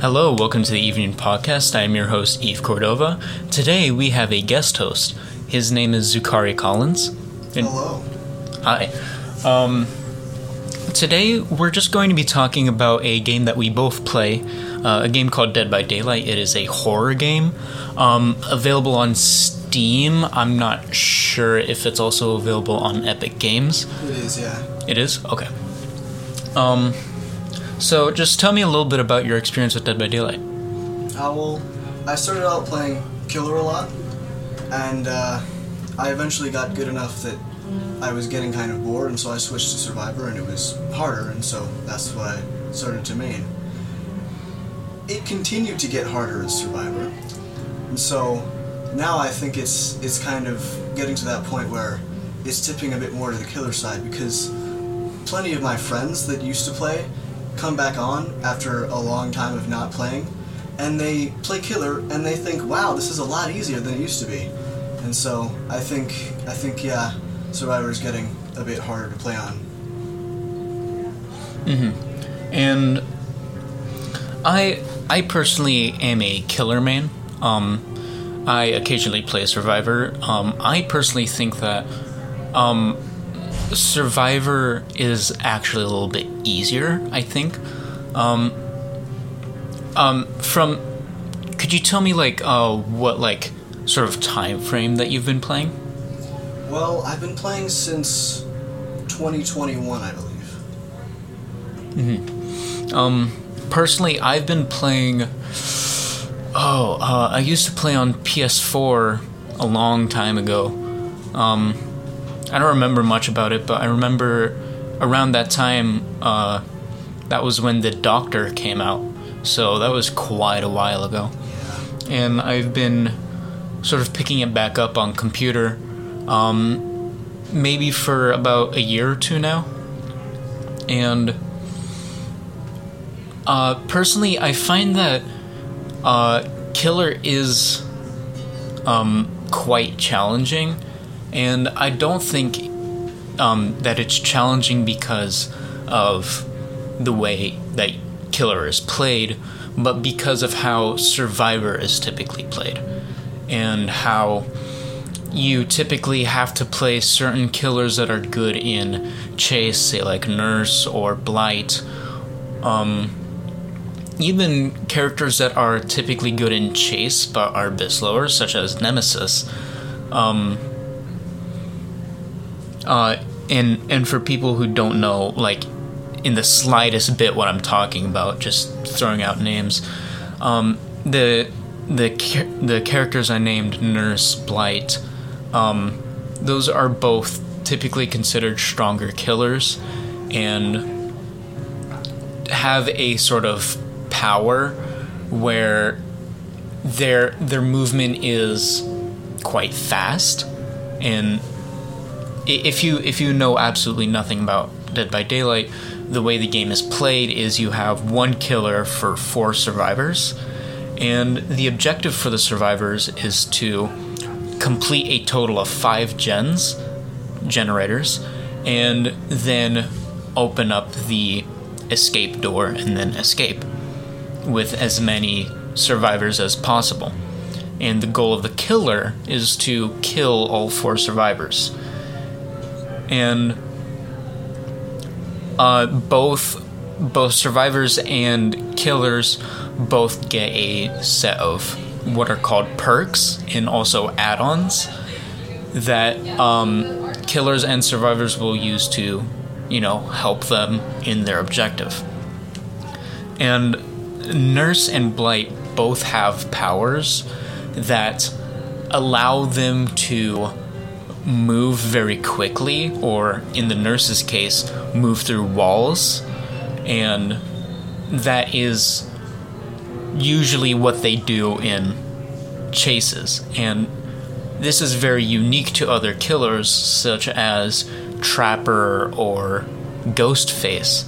Hello, welcome to the evening podcast. I am your host, Eve Cordova. Today we have a guest host. His name is Zukari Collins. And- Hello. Hi. Um, today we're just going to be talking about a game that we both play, uh, a game called Dead by Daylight. It is a horror game, um, available on Steam. I'm not sure if it's also available on Epic Games. It is, yeah. It is okay. Um, so just tell me a little bit about your experience with Dead by Daylight. Uh, well, I started out playing Killer a lot, and uh, I eventually got good enough that I was getting kind of bored, and so I switched to Survivor, and it was harder, and so that's why I started to main. It continued to get harder as Survivor, and so now I think it's it's kind of getting to that point where it's tipping a bit more to the killer side because plenty of my friends that used to play come back on after a long time of not playing and they play killer and they think wow this is a lot easier than it used to be and so i think i think yeah survivor is getting a bit harder to play on Mhm. And I I personally am a killer man. Um, I occasionally play Survivor. Um, I personally think that um, Survivor is actually a little bit easier. I think. Um, um, from could you tell me like uh, what like sort of time frame that you've been playing? well i've been playing since 2021 i believe Hmm. Um, personally, I've been playing. Oh, uh, I used to play on PS4 a long time ago. Um, I don't remember much about it, but I remember around that time, uh, that was when The Doctor came out. So that was quite a while ago. And I've been sort of picking it back up on computer, um, maybe for about a year or two now. And uh, personally, I find that uh, Killer is um, quite challenging, and I don't think um, that it's challenging because of the way that Killer is played, but because of how Survivor is typically played, and how you typically have to play certain killers that are good in chase, say like Nurse or Blight. Um, even characters that are typically good in chase but are a bit slower, such as Nemesis. Um, uh, and and for people who don't know, like in the slightest bit what I'm talking about, just throwing out names, um, the the the characters I named Nurse Blight, um, those are both typically considered stronger killers, and have a sort of power where their their movement is quite fast and if you if you know absolutely nothing about Dead by Daylight the way the game is played is you have one killer for four survivors and the objective for the survivors is to complete a total of 5 gens generators and then open up the escape door and then escape with as many survivors as possible. And the goal of the killer is to kill all four survivors. And uh, both both survivors and killers both get a set of what are called perks and also add-ons that um, killers and survivors will use to, you know, help them in their objective. And Nurse and Blight both have powers that allow them to move very quickly, or in the nurse's case, move through walls. And that is usually what they do in chases. And this is very unique to other killers, such as Trapper or Ghostface.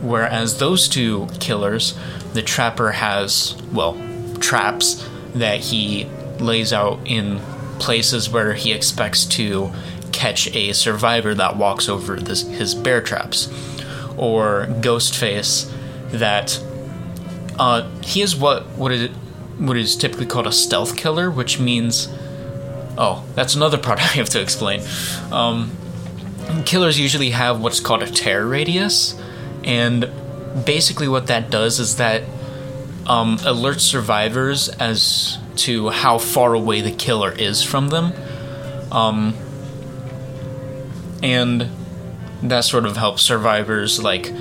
Whereas those two killers, the Trapper has, well, traps that he lays out in places where he expects to catch a survivor that walks over this, his bear traps. Or Ghostface that uh, he is what what is what is typically called a stealth killer, which means oh, that's another part I have to explain. Um, killers usually have what's called a terror radius, and basically what that does is that um, alerts survivors as to how far away the killer is from them. Um, and that sort of helps survivors like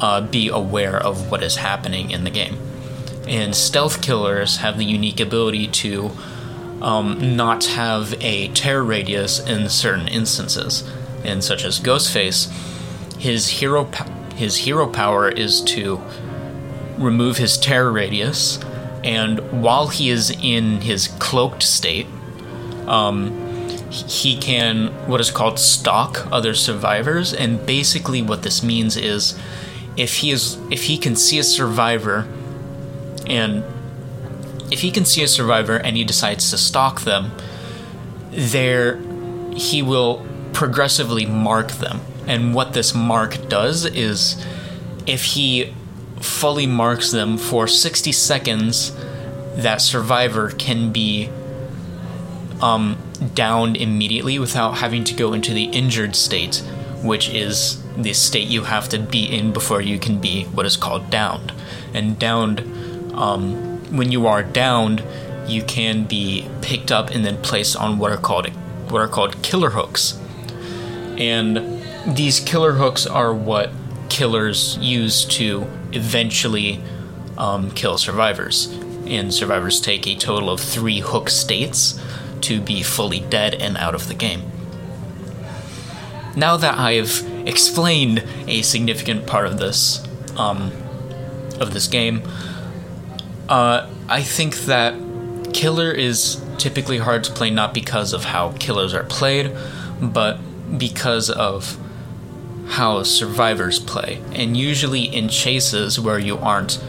uh, be aware of what is happening in the game. And stealth killers have the unique ability to um, not have a terror radius in certain instances, and such as Ghostface, his hero his hero power is to remove his terror radius, and while he is in his cloaked state, um, he can what is called stalk other survivors, and basically what this means is if he is if he can see a survivor and if he can see a survivor and he decides to stalk them, there he will progressively mark them. And what this mark does is if he fully marks them for 60 seconds, that survivor can be um, downed immediately without having to go into the injured state, which is the state you have to be in before you can be what is called downed. And downed, um, when you are downed, you can be picked up and then placed on what are called what are called killer hooks. And these killer hooks are what killers use to eventually um, kill survivors. And survivors take a total of three hook states to be fully dead and out of the game. Now that I've explained a significant part of this um, of this game, uh, I think that killer is typically hard to play not because of how killers are played, but because of how survivors play. And usually in chases where you aren't,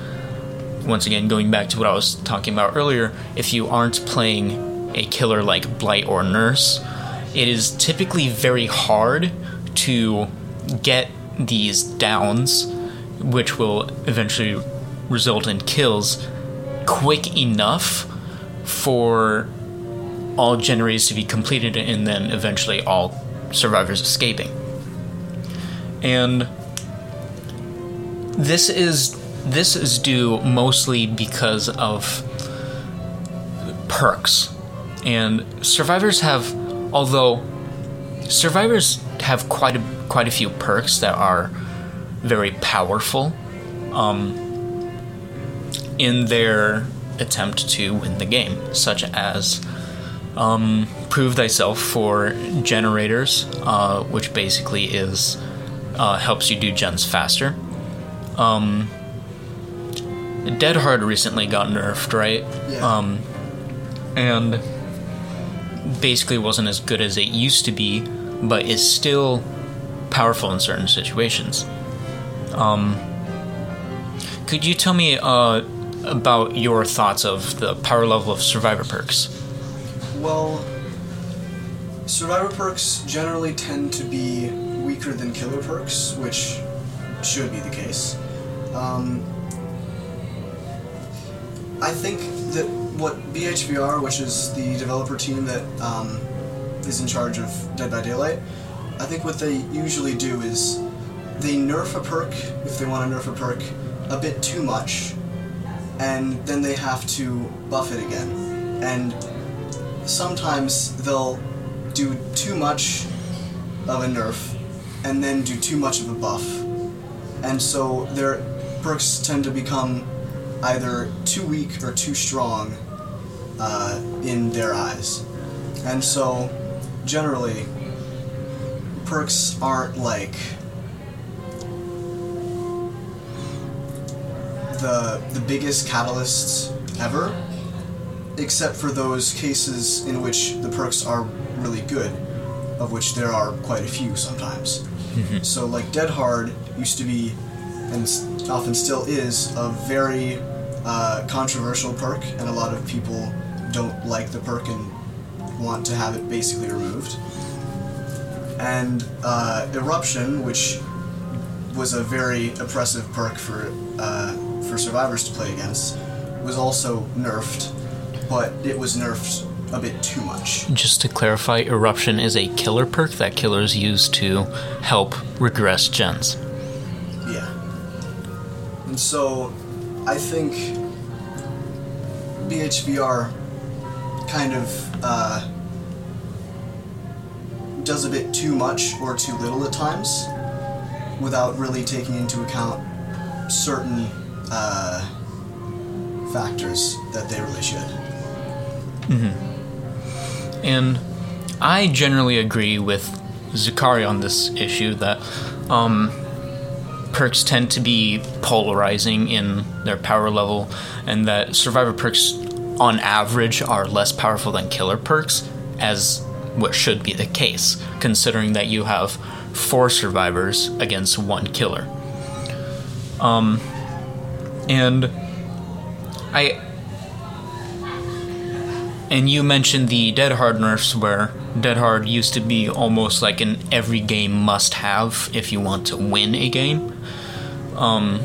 once again, going back to what I was talking about earlier, if you aren't playing a killer like Blight or Nurse, it is typically very hard to get these downs, which will eventually result in kills, quick enough for all generators to be completed and then eventually all survivors escaping. And this is this is due mostly because of perks. And survivors have although survivors have quite a quite a few perks that are very powerful um, in their attempt to win the game, such as um, prove thyself for generators, uh, which basically is uh, helps you do gens faster. Um, Dead Hard recently got nerfed, right? Yeah. Um, and basically wasn't as good as it used to be, but is still powerful in certain situations. Um, could you tell me uh, about your thoughts of the power level of survivor perks? Well, survivor perks generally tend to be weaker than killer perks, which should be the case. Um, I think that what BHVR, which is the developer team that um, is in charge of Dead by Daylight, I think what they usually do is they nerf a perk, if they want to nerf a perk, a bit too much, and then they have to buff it again. And sometimes they'll do too much of a nerf and then do too much of a buff. And so their perks tend to become either too weak or too strong uh, in their eyes. And so generally, perks aren't like the the biggest catalysts ever, except for those cases in which the perks are really good, of which there are quite a few sometimes. So like Dead Hard used to be, and often still is, a very uh, controversial perk, and a lot of people don't like the perk and want to have it basically removed. And uh, Eruption, which was a very oppressive perk for uh, for survivors to play against was also nerfed, but it was nerfed a bit too much. Just to clarify, Eruption is a killer perk that killers use to help regress gens. Yeah. And so, I think BHVR kind of uh, does a bit too much or too little at times without really taking into account certain uh, factors that they really should. And I generally agree with Zukari on this issue that um, perks tend to be polarizing in their power level, and that survivor perks, on average, are less powerful than killer perks, as what should be the case, considering that you have four survivors against one killer. Um, and I and you mentioned the Dead Hard nerfs, where Dead Hard used to be almost like an every game must have if you want to win a game, um,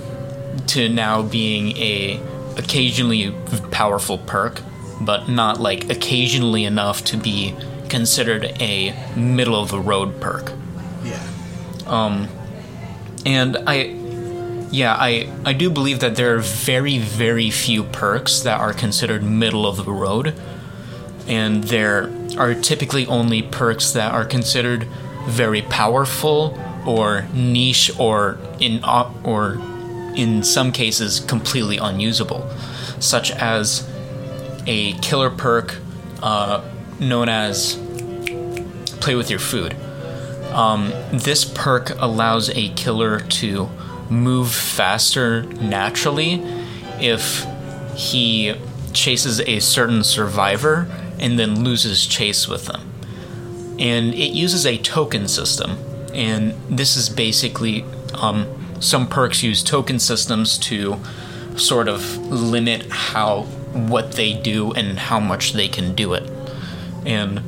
to now being a occasionally powerful perk, but not like occasionally enough to be considered a middle of the road perk. Yeah. Um, and I, yeah, I I do believe that there are very very few perks that are considered middle of the road, and there are typically only perks that are considered very powerful or niche or in or in some cases completely unusable, such as a killer perk uh, known as play with your food. Um, this perk allows a killer to move faster naturally if he chases a certain survivor and then loses chase with them. And it uses a token system, and this is basically um, some perks use token systems to sort of limit how what they do and how much they can do it. And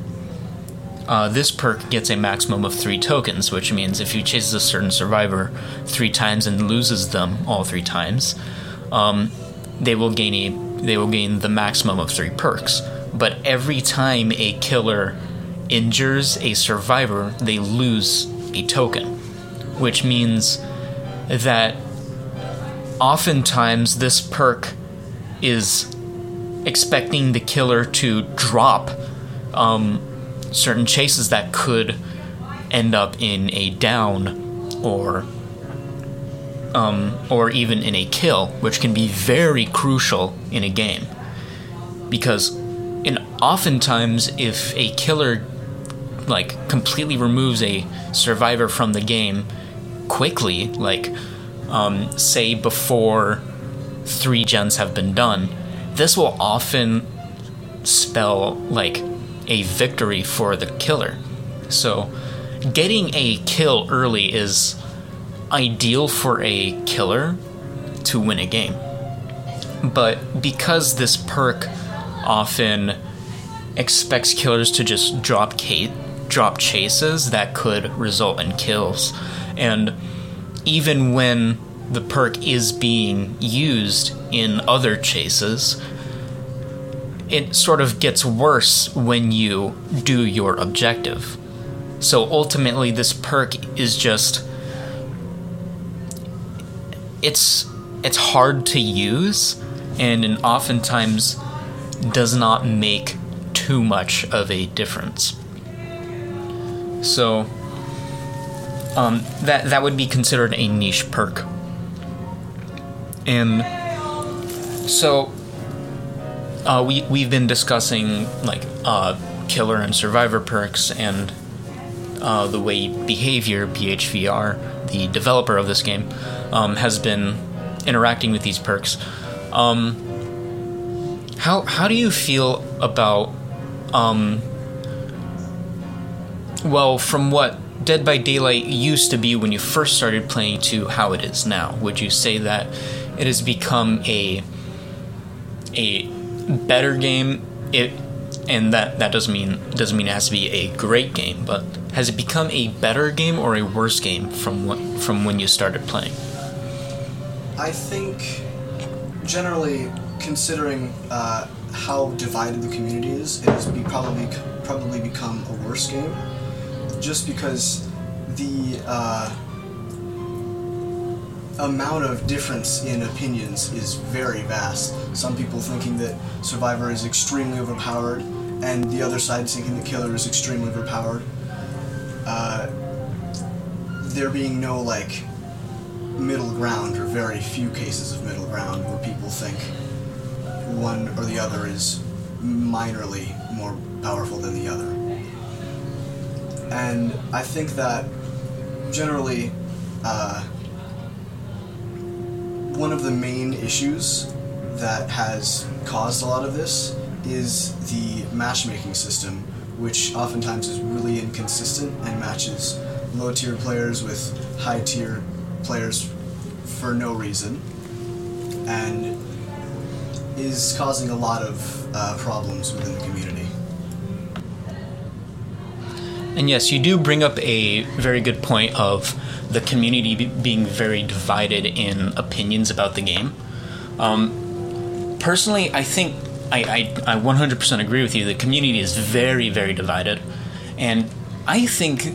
uh, this perk gets a maximum of three tokens, which means if you chase a certain survivor three times and loses them all three times, um, they will gain a they will gain the maximum of three perks. But every time a killer injures a survivor, they lose a token, which means that oftentimes this perk is expecting the killer to drop um, certain chases that could end up in a down or um, or even in a kill, which can be very crucial in a game. Because oftentimes if a killer like completely removes a survivor from the game quickly, like um, say before three gens have been done, this will often spell like a victory for the killer. So, getting a kill early is ideal for a killer to win a game. But because this perk often expects killers to just drop Kate, drop chases that could result in kills, and even when the perk is being used in other chases, it sort of gets worse when you do your objective. So ultimately, this perk is just. It's it's hard to use, and, and oftentimes does not make too much of a difference. So um, that that would be considered a niche perk. And so uh, we we've been discussing like uh, killer and survivor perks and uh, the way behavior BHVR, the developer of this game, um, has been interacting with these perks. Um, how how do you feel about um, well from what Dead by Daylight used to be when you first started playing to how it is now? Would you say that it has become a a better game? It and that that doesn't mean doesn't mean it has to be a great game, but has it become a better game or a worse game from what, from when you started playing? I think generally, considering uh, how divided the community is, it has be probably probably become a worse game, just because the uh, amount of difference in opinions is very vast. Some people thinking that Survivor is extremely overpowered, and the other side thinking the Killer is extremely overpowered. Uh, there being no like middle ground, or very few cases of middle ground, where people think one or the other is minorly more powerful than the other. And I think that generally, uh, one of the main issues that has caused a lot of this is the matchmaking system, which oftentimes is really inconsistent and matches low tier players with high tier players for no reason, and is causing a lot of uh, problems within the community. And yes, you do bring up a very good point of the community be- being very divided in opinions about the game. Um, personally, I think I, I, I 100% agree with you. The community is very, very divided. And I think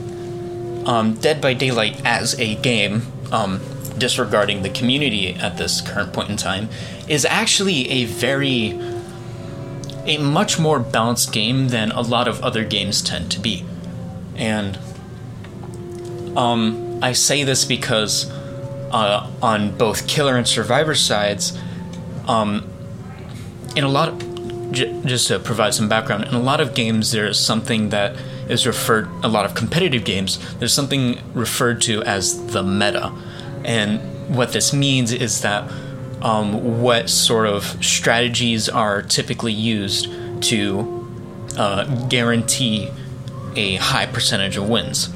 um, Dead by Daylight as a game, um, disregarding the community at this current point in time, is actually a very, a much more balanced game than a lot of other games tend to be. And um, I say this because uh, on both killer and survivor sides, um, in a lot of, j- just to provide some background, in a lot of games there's something that is referred, a lot of competitive games, there's something referred to as the meta. And what this means is that um, what sort of strategies are typically used to uh, guarantee a high percentage of wins.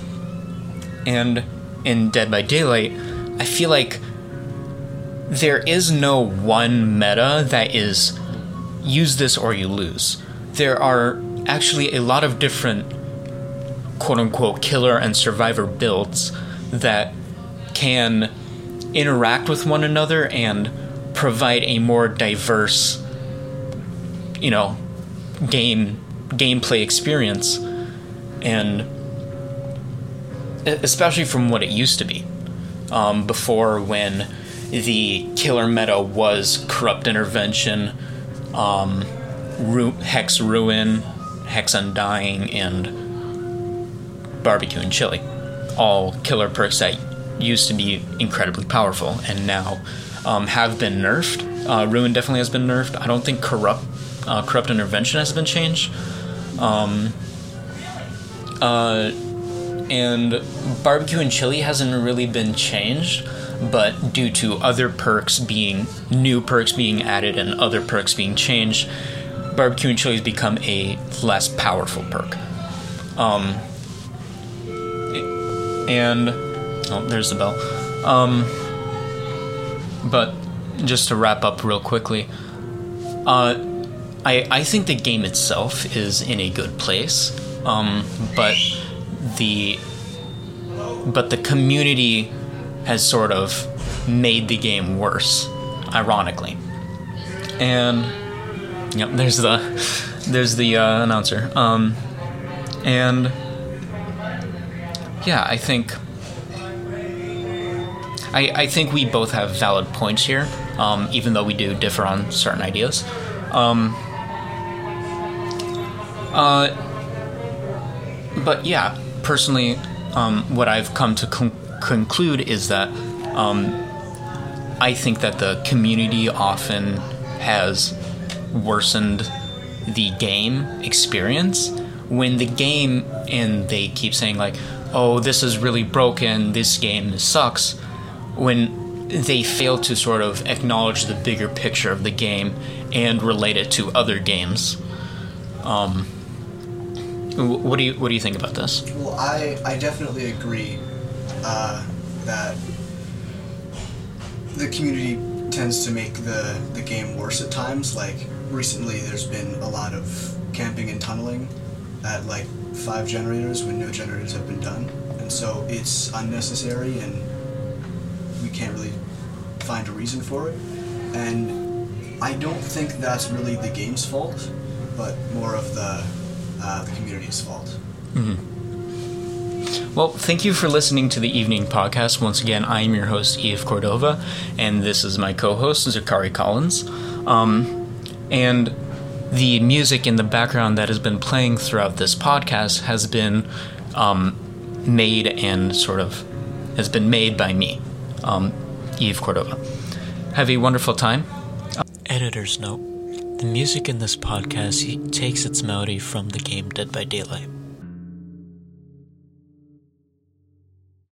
And in Dead by Daylight, I feel like there is no one meta that is use this or you lose. There are actually a lot of different quote unquote killer and survivor builds that can interact with one another and provide a more diverse you know game gameplay experience. And especially from what it used to be um, before when the killer meta was corrupt intervention um, Ru- hex ruin hex undying and barbecue and chili all killer perks that used to be incredibly powerful and now um, have been nerfed. Uh, ruin definitely has been nerfed. I don't think corrupt uh, corrupt intervention has been changed. Um, uh, and barbecue and chili hasn't really been changed but due to other perks being new perks being added and other perks being changed barbecue and chili has become a less powerful perk. Um, and oh there's the bell um, but just to wrap up real quickly uh, I, I think the game itself is in a good place um, but the but the community has sort of made the game worse, ironically. And yep, there's the there's the uh, announcer. Um, and yeah, I think I I think we both have valid points here, um, even though we do differ on certain ideas. Um, uh, but yeah, personally, um, what I've come to con- conclude is that um, I think that the community often has worsened the game experience. When the game and they keep saying like oh this is really broken. This game sucks when they fail to sort of acknowledge the bigger picture of the game and relate it to other games um, what do you what do you think about this Well, I, I definitely agree uh, that the community tends to make the, the game worse at times. Like, recently there's been a lot of camping and tunneling at like five generators when no generators have been done. And so it's unnecessary and can't really find a reason for it. And I don't think that's really the game's fault, but more of the uh, the community's fault. Well, thank you for listening to the evening podcast. Once again, I am your host, Eve Cordova, and this is my co host, Zukari Collins. Um, and the music in the background that has been playing throughout this podcast has been um, made and sort of has been made by me, um, Eve Cordova. Have a wonderful time. Editor's note The music in this podcast takes its melody from the game Dead by Daylight.